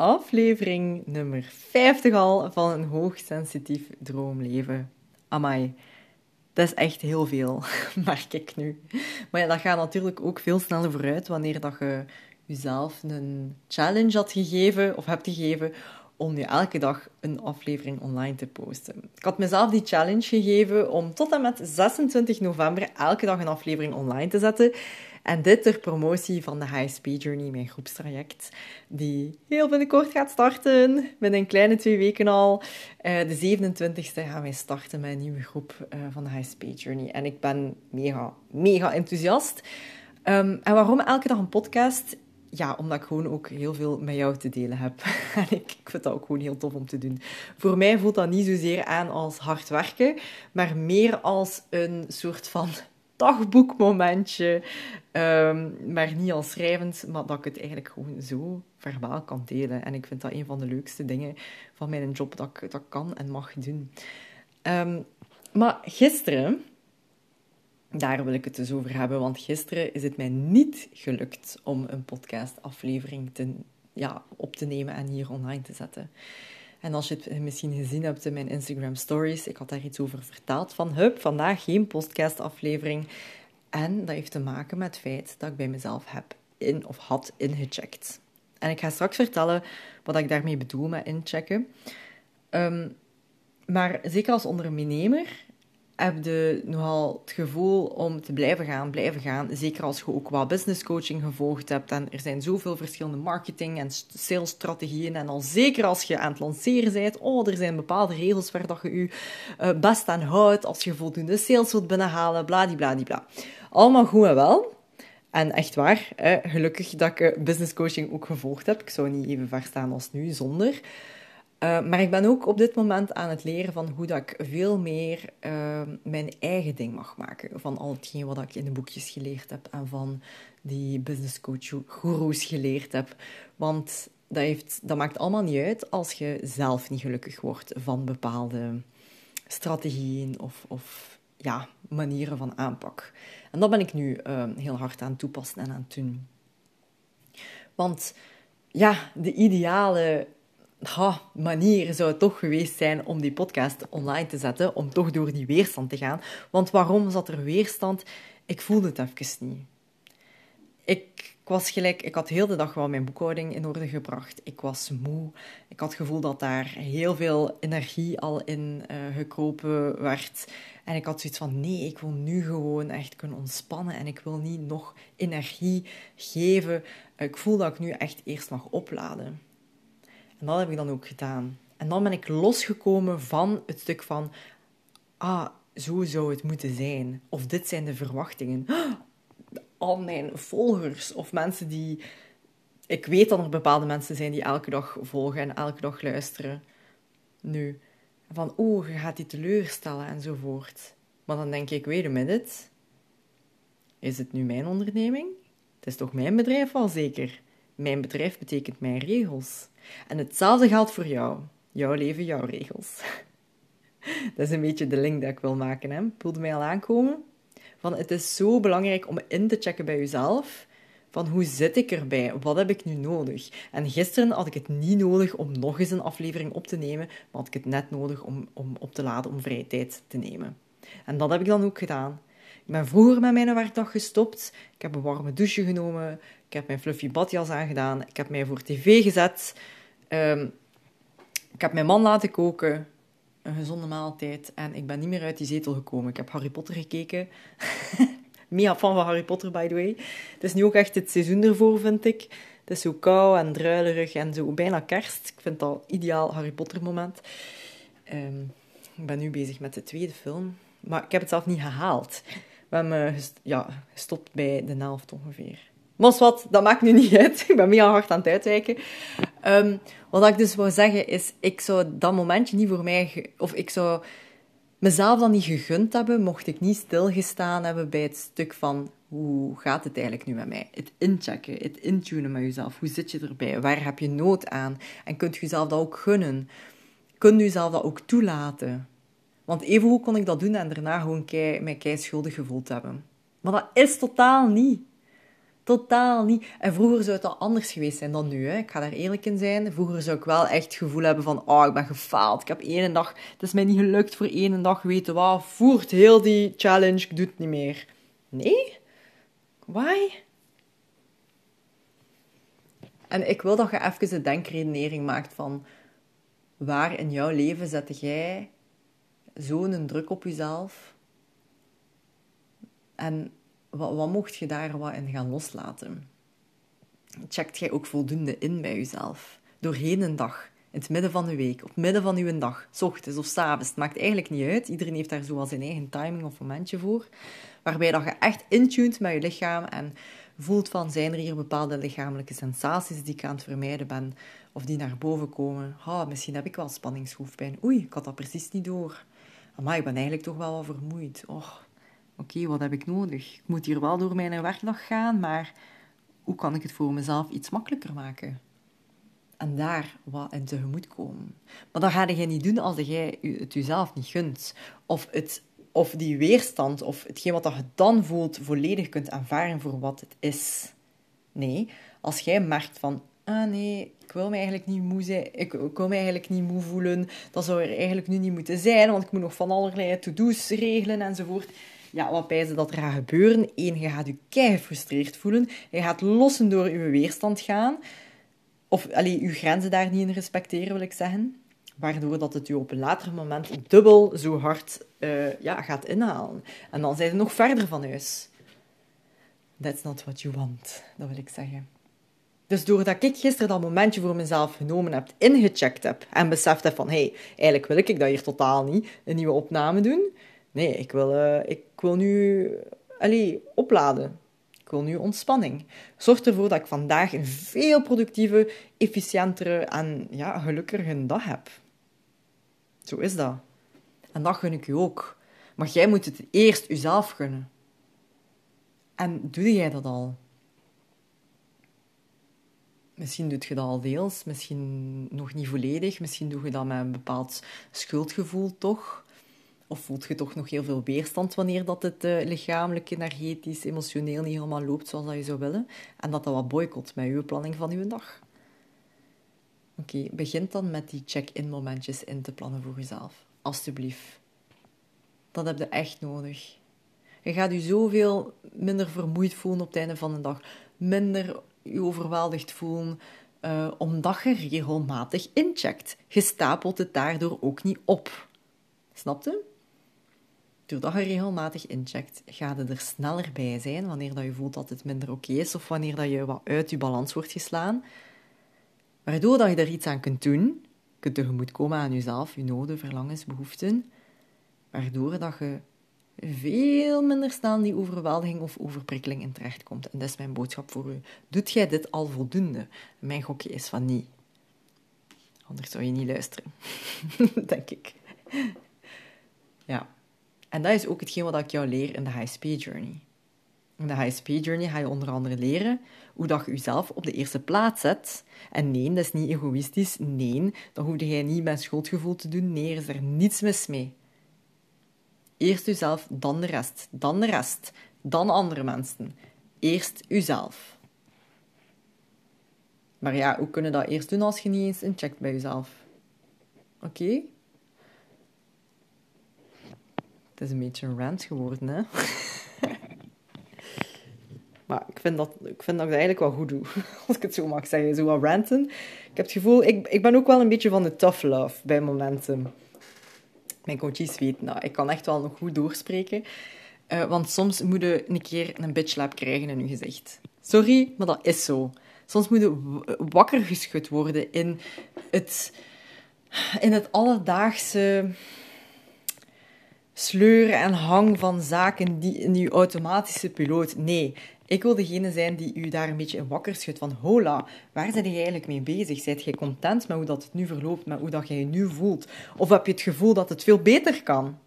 aflevering nummer 50 al van een hoogsensitief droomleven. Amai, dat is echt heel veel, merk ik nu. Maar ja, dat gaat natuurlijk ook veel sneller vooruit wanneer dat je jezelf een challenge had gegeven of hebt gegeven om nu elke dag een aflevering online te posten. Ik had mezelf die challenge gegeven om tot en met 26 november elke dag een aflevering online te zetten. En dit ter promotie van de High Speed Journey, mijn groepstraject, die heel binnenkort gaat starten, met een kleine twee weken al. Uh, de 27e gaan wij starten met een nieuwe groep uh, van de High Speed Journey. En ik ben mega, mega enthousiast. Um, en waarom elke dag een podcast? Ja, omdat ik gewoon ook heel veel met jou te delen heb. En ik, ik vind dat ook gewoon heel tof om te doen. Voor mij voelt dat niet zozeer aan als hard werken, maar meer als een soort van dagboekmomentje. Um, maar niet als schrijvend, maar dat ik het eigenlijk gewoon zo verbaal kan delen. En ik vind dat een van de leukste dingen van mijn job dat ik dat kan en mag doen. Um, maar gisteren daar wil ik het dus over hebben, want gisteren is het mij niet gelukt om een podcastaflevering te, ja, op te nemen en hier online te zetten. En als je het misschien gezien hebt in mijn Instagram stories, ik had daar iets over verteld van, hup, vandaag geen podcastaflevering. En dat heeft te maken met het feit dat ik bij mezelf heb in, of had ingecheckt. En ik ga straks vertellen wat ik daarmee bedoel met inchecken. Um, maar zeker als ondernemer heb je nogal het gevoel om te blijven gaan, blijven gaan. Zeker als je ook wat business coaching gevolgd hebt. En er zijn zoveel verschillende marketing- en salesstrategieën. En al zeker als je aan het lanceren bent, oh, er zijn bepaalde regels waar dat je je uh, best aan houdt. Als je voldoende sales wilt binnenhalen, bladibladibla. Allemaal goed en wel. En echt waar, gelukkig dat ik eh, business coaching ook gevolgd heb. Ik zou niet even ver staan als nu, zonder. Uh, maar ik ben ook op dit moment aan het leren van hoe dat ik veel meer uh, mijn eigen ding mag maken. Van al hetgeen wat ik in de boekjes geleerd heb en van die business coach gurus geleerd heb. Want dat, heeft, dat maakt allemaal niet uit als je zelf niet gelukkig wordt van bepaalde strategieën of, of ja, manieren van aanpak. En dat ben ik nu uh, heel hard aan toepassen en aan het doen. Want ja, de ideale ha, manier zou het toch geweest zijn om die podcast online te zetten, om toch door die weerstand te gaan. Want waarom zat er weerstand? Ik voelde het even niet. Ik, was gelijk, ik had heel de dag wel mijn boekhouding in orde gebracht. Ik was moe. Ik had het gevoel dat daar heel veel energie al in uh, gekropen werd. En ik had zoiets van: nee, ik wil nu gewoon echt kunnen ontspannen en ik wil niet nog energie geven. Ik voel dat ik nu echt eerst mag opladen. En dat heb ik dan ook gedaan. En dan ben ik losgekomen van het stuk van, ah, zo zou het moeten zijn. Of dit zijn de verwachtingen. Al mijn volgers of mensen die. Ik weet dat er bepaalde mensen zijn die elke dag volgen en elke dag luisteren. Nu, van oh, je gaat die teleurstellen enzovoort. Maar dan denk ik, wait a minute. Is het nu mijn onderneming? Het is toch mijn bedrijf al zeker? Mijn bedrijf betekent mijn regels. En hetzelfde geldt voor jou. Jouw leven, jouw regels. Dat is een beetje de link die ik wil maken. Hè? Voelde mij al aankomen? Van het is zo belangrijk om in te checken bij jezelf. Van hoe zit ik erbij? Wat heb ik nu nodig? En gisteren had ik het niet nodig om nog eens een aflevering op te nemen, maar had ik het net nodig om, om op te laden, om vrije tijd te nemen. En dat heb ik dan ook gedaan. Ik ben vroeger met mijn werkdag gestopt. Ik heb een warme douche genomen. Ik heb mijn fluffy badjas aangedaan. Ik heb mij voor tv gezet. Ehm, ik heb mijn man laten koken. Een gezonde maaltijd. En ik ben niet meer uit die zetel gekomen. Ik heb Harry Potter gekeken. Mega fan van Harry Potter, by the way. Het is nu ook echt het seizoen ervoor, vind ik. Het is zo koud en druilerig en zo bijna kerst. Ik vind dat ideaal Harry Potter moment. Um, ik ben nu bezig met de tweede film. Maar ik heb het zelf niet gehaald. We hebben ja, gestopt bij de helft ongeveer. Maar wat, dat maakt nu niet uit. Ik ben mega hard aan het uitwijken. Um, wat ik dus wou zeggen is, ik zou dat momentje niet voor mij... Of ik zou mezelf dan niet gegund hebben, mocht ik niet stilgestaan hebben bij het stuk van hoe gaat het eigenlijk nu met mij? Het inchecken, het intunen met jezelf. Hoe zit je erbij? Waar heb je nood aan? En kunt je jezelf dat ook gunnen? Kun je jezelf dat ook toelaten? Want even hoe kon ik dat doen en daarna gewoon kei, mij kei schuldig gevoeld hebben? Maar dat is totaal niet. Totaal niet. En vroeger zou het al anders geweest zijn dan nu. Hè. Ik ga daar eerlijk in zijn. Vroeger zou ik wel echt het gevoel hebben van... Oh, ik ben gefaald. Ik heb één dag... Het is mij niet gelukt voor één dag. Weten wat? Voert heel die challenge. Ik doe het niet meer. Nee? Why? En ik wil dat je even de denkredenering maakt van... Waar in jouw leven zette jij zo'n druk op jezelf? En wat, wat mocht je daar wat in gaan loslaten? Checkt jij ook voldoende in bij jezelf? Doorheen een dag, in het midden van de week, op het midden van uw dag, s ochtends of s avonds. Het maakt eigenlijk niet uit. Iedereen heeft daar zo zijn eigen timing of momentje voor. Waarbij dat je echt intuned met je lichaam en voelt van, zijn er hier bepaalde lichamelijke sensaties die ik aan het vermijden ben? Of die naar boven komen. Misschien heb ik wel spanningshoefpijn. Oei, ik had dat precies niet door. Maar ik ben eigenlijk toch wel vermoeid. Och, oké, wat heb ik nodig? Ik moet hier wel door mijn werkdag gaan, maar hoe kan ik het voor mezelf iets makkelijker maken? En daar wat in tegemoet komen. Maar dat ga je niet doen als jij het jezelf niet gunt. Of, het, of die weerstand, of hetgeen wat je dan voelt, volledig kunt aanvaren voor wat het is. Nee, als jij merkt van, ah nee, ik wil me eigenlijk niet moe zijn, ik, ik eigenlijk niet moe voelen, dat zou er eigenlijk nu niet moeten zijn, want ik moet nog van allerlei to-do's regelen enzovoort ja, wat pijzen dat er gaat gebeuren? Eén, je gaat je kei gefrustreerd voelen. Je gaat lossen door je weerstand gaan. Of allee, je grenzen daar niet in respecteren, wil ik zeggen. Waardoor dat het je op een later moment dubbel zo hard uh, ja, gaat inhalen. En dan zijn ze nog verder van huis. That's not what you want, dat wil ik zeggen. Dus doordat ik gisteren dat momentje voor mezelf genomen heb, ingecheckt heb en beseft heb van hé, hey, eigenlijk wil ik dat hier totaal niet, een nieuwe opname doen, Nee, ik wil, uh, ik wil nu allee, opladen. Ik wil nu ontspanning. Zorg ervoor dat ik vandaag een veel productieve, efficiëntere en ja, gelukkiger dag heb. Zo is dat. En dat gun ik u ook. Maar jij moet het eerst jezelf gunnen. En doe jij dat al? Misschien doe je dat al deels, misschien nog niet volledig. Misschien doe je dat met een bepaald schuldgevoel toch. Of voelt je toch nog heel veel weerstand wanneer dat het uh, lichamelijk, energetisch, emotioneel niet helemaal loopt zoals dat je zou willen? En dat dat wat boycott met je planning van je dag. Oké, okay, begin dan met die check-in momentjes in te plannen voor jezelf. Alsjeblieft. Dat heb je echt nodig. Je gaat je zoveel minder vermoeid voelen op het einde van de dag. Minder je overweldigd voelen. Uh, omdat je regelmatig incheckt. Je stapelt het daardoor ook niet op. Snap je? Doordat je regelmatig incheckt, ga je er sneller bij zijn wanneer dat je voelt dat het minder oké is of wanneer dat je wat uit je balans wordt geslaan. Waardoor dat je er iets aan kunt doen, kunt tegemoetkomen aan jezelf, je noden, verlangens, behoeften. Waardoor dat je veel minder snel die overweldiging of overprikkeling in terechtkomt. En dat is mijn boodschap voor u. Doet jij dit al voldoende? Mijn gokje is van niet. Anders zou je niet luisteren, denk ik. Ja. En dat is ook hetgeen wat ik jou leer in de HSP Journey. In de HSP Journey ga je onder andere leren hoe dat je jezelf op de eerste plaats zet. En nee, dat is niet egoïstisch. Nee, dat hoefde jij niet met schuldgevoel te doen. Nee, er is er niets mis mee. Eerst jezelf, dan de rest. Dan de rest. Dan andere mensen. Eerst jezelf. Maar ja, hoe kunnen dat eerst doen als je niet eens incheckt bij jezelf? Oké? Het is een beetje een rant geworden, hè? maar ik vind, dat, ik vind dat ik dat eigenlijk wel goed doe. Als ik het zo mag zeggen, zo wat ranten. Ik heb het gevoel, ik, ik ben ook wel een beetje van de tough love bij momenten. Mijn coaches weten. Ik kan echt wel nog goed doorspreken. Uh, want soms moet je een keer een bitchlap krijgen in je gezicht. Sorry, maar dat is zo. Soms moet je wakker geschud worden in het, in het alledaagse sleur en hang van zaken die in uw automatische piloot. Nee, ik wil degene zijn die u daar een beetje in wakker schudt van hola, waar ben je eigenlijk mee bezig? Zijt jij content met hoe dat het nu verloopt, met hoe dat je je nu voelt? Of heb je het gevoel dat het veel beter kan?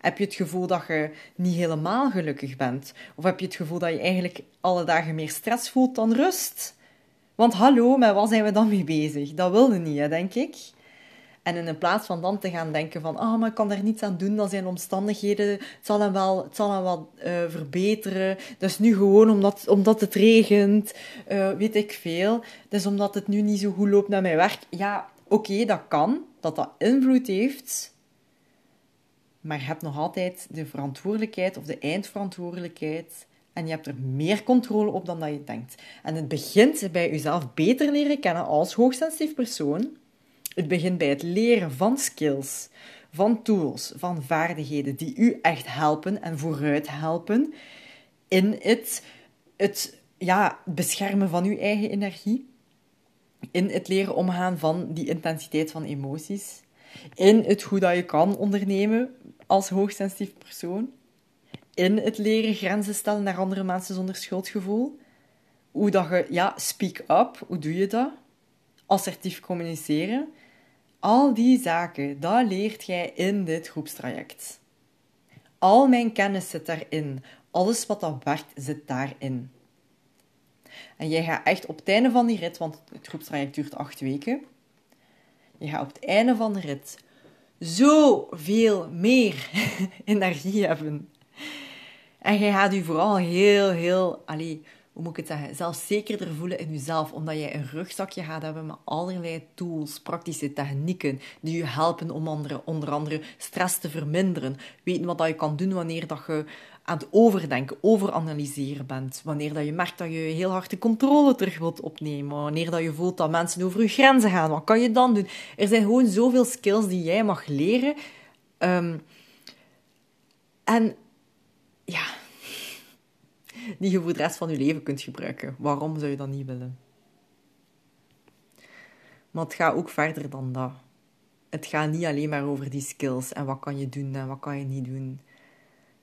Heb je het gevoel dat je niet helemaal gelukkig bent? Of heb je het gevoel dat je eigenlijk alle dagen meer stress voelt dan rust? Want hallo, met wat zijn we dan mee bezig? Dat wilde niet, hè, denk ik. En in plaats van dan te gaan denken van, ah, maar ik kan daar niets aan doen, dat zijn omstandigheden, het zal hem wel, het zal hem wel uh, verbeteren. Is nu gewoon omdat, omdat het regent, uh, weet ik veel. Is omdat het nu niet zo goed loopt naar mijn werk. Ja, oké, dat kan, dat dat invloed heeft. Maar je hebt nog altijd de verantwoordelijkheid of de eindverantwoordelijkheid en je hebt er meer controle op dan dat je denkt. En het begint bij jezelf beter leren kennen als hoogsensitief persoon. Het begint bij het leren van skills, van tools, van vaardigheden die u echt helpen en vooruit helpen in het, het ja, beschermen van uw eigen energie, in het leren omgaan van die intensiteit van emoties, in het hoe dat je kan ondernemen als hoogsensitief persoon, in het leren grenzen stellen naar andere mensen zonder schuldgevoel. Hoe dat je, ja, speak up, hoe doe je dat? Assertief communiceren. Al die zaken, dat leert jij in dit groepstraject. Al mijn kennis zit daarin. Alles wat dat werkt, zit daarin. En jij gaat echt op het einde van die rit, want het groepstraject duurt acht weken, je gaat op het einde van de rit zoveel meer energie hebben en jij gaat je vooral heel, heel, allee, hoe moet ik het zeggen, zelfzekerder voelen in jezelf, omdat jij een rugzakje gaat hebben met allerlei tools, praktische technieken, die je helpen om andere, onder andere stress te verminderen. Weten wat dat je kan doen wanneer dat je aan het overdenken, overanalyseren bent. Wanneer dat je merkt dat je heel hard de controle terug wilt opnemen. Wanneer dat je voelt dat mensen over je grenzen gaan. Wat kan je dan doen? Er zijn gewoon zoveel skills die jij mag leren. Um, en ja, die je voor de rest van je leven kunt gebruiken. Waarom zou je dat niet willen? Maar het gaat ook verder dan dat. Het gaat niet alleen maar over die skills en wat kan je doen en wat kan je niet doen.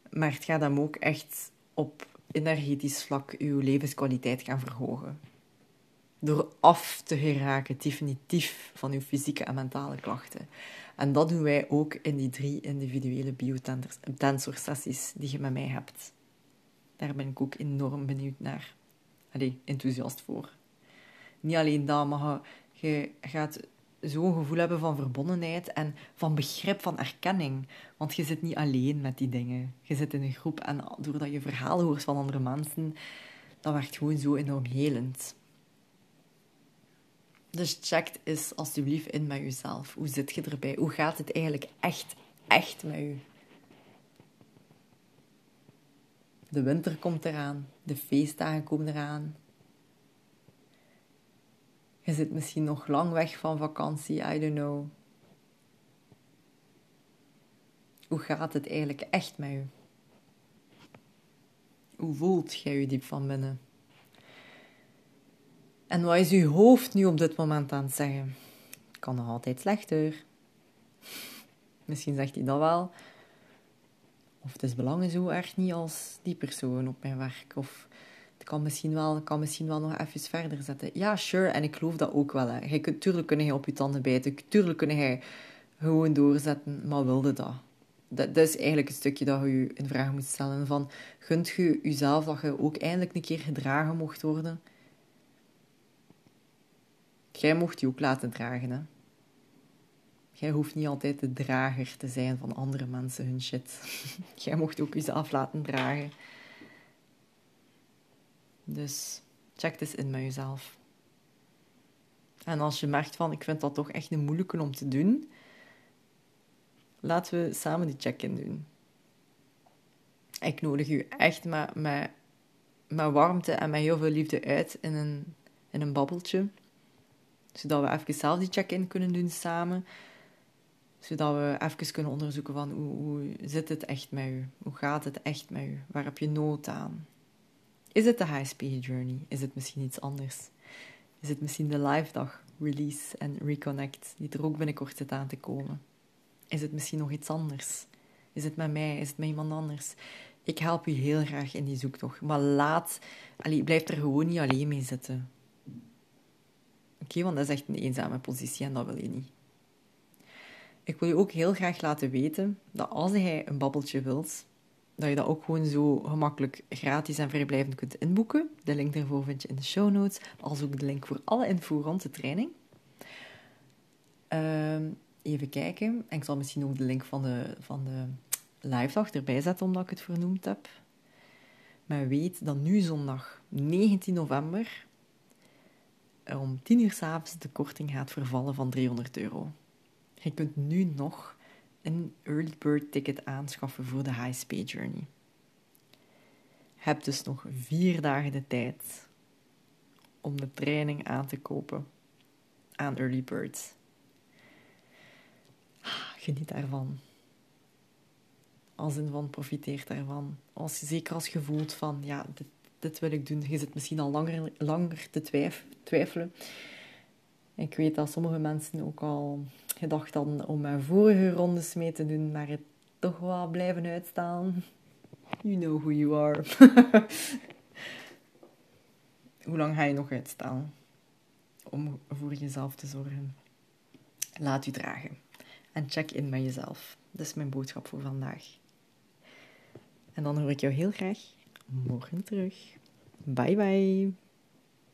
Maar het gaat hem ook echt op energetisch vlak je levenskwaliteit gaan verhogen. Door af te geraken, definitief, van je fysieke en mentale klachten. En dat doen wij ook in die drie individuele biotensor-sessies die je met mij hebt. Daar ben ik ook enorm benieuwd naar. Allee, enthousiast voor. Niet alleen dat, maar je, gaat zo'n gevoel hebben van verbondenheid en van begrip, van erkenning. Want je zit niet alleen met die dingen. Je zit in een groep en doordat je verhalen hoort van andere mensen, dat werkt gewoon zo enorm helend. Dus check eens alsjeblieft in met jezelf. Hoe zit je erbij? Hoe gaat het eigenlijk echt, echt met je? De winter komt eraan, de feestdagen komen eraan. Je zit misschien nog lang weg van vakantie, I don't know. Hoe gaat het eigenlijk echt met je? Hoe voelt jij je diep van binnen? En wat is uw hoofd nu op dit moment aan het zeggen? Kan nog altijd slechter. Misschien zegt hij dat wel. Of het is belangen zo erg niet als die persoon op mijn werk. Of het kan misschien wel, kan misschien wel nog even verder zetten. Ja, sure. En ik geloof dat ook wel. Hè. Kunt, tuurlijk kunnen jij op je tanden bijten. Tuurlijk kunnen jij gewoon doorzetten. Maar wilde dat? dat? Dat is eigenlijk een stukje dat je in vraag moet stellen. Van, gunt je jezelf dat je ook eindelijk een keer gedragen mocht worden? Jij mocht je ook laten dragen, hè. Jij hoeft niet altijd de drager te zijn van andere mensen hun shit. Jij mocht ook jezelf laten dragen. Dus check eens in met jezelf. En als je merkt van, ik vind dat toch echt een moeilijke om te doen, laten we samen die check-in doen. Ik nodig u echt met, met, met warmte en met heel veel liefde uit in een, in een babbeltje. Zodat we even zelf die check-in kunnen doen samen zodat we even kunnen onderzoeken van hoe, hoe zit het echt met u? Hoe gaat het echt met u? Waar heb je nood aan? Is het de high speed journey? Is het misschien iets anders? Is het misschien de live dag, release en reconnect, die er ook binnenkort zit aan te komen? Is het misschien nog iets anders? Is het met mij? Is het met iemand anders? Ik help u heel graag in die zoektocht. Maar laat, blijf er gewoon niet alleen mee zitten. Oké, want dat is echt een eenzame positie en dat wil je niet. Ik wil je ook heel graag laten weten dat als jij een babbeltje wilt, dat je dat ook gewoon zo gemakkelijk gratis en vrijblijvend kunt inboeken. De link daarvoor vind je in de show notes, als ook de link voor alle info rond de training. Ehm, even kijken. En ik zal misschien ook de link van de, van de live dag erbij zetten, omdat ik het vernoemd heb. Maar weet dat nu zondag 19 november er om 10 uur s'avonds de korting gaat vervallen van 300 euro. Je kunt nu nog een early bird ticket aanschaffen voor de High Speed Journey. Je hebt dus nog vier dagen de tijd om de training aan te kopen aan early birds. Geniet daarvan. Als in van profiteert daarvan. Als je, zeker als je voelt van ja, dit, wil ik doen. Je zit misschien al langer, langer te twijf, twijfelen. Ik weet dat sommige mensen ook al gedacht hadden om mijn vorige rondes mee te doen, maar het toch wel blijven uitstaan. You know who you are. Hoe lang ga je nog uitstaan om voor jezelf te zorgen? Laat u dragen. En check in met jezelf. Dat is mijn boodschap voor vandaag. En dan hoor ik jou heel graag morgen terug. Bye bye.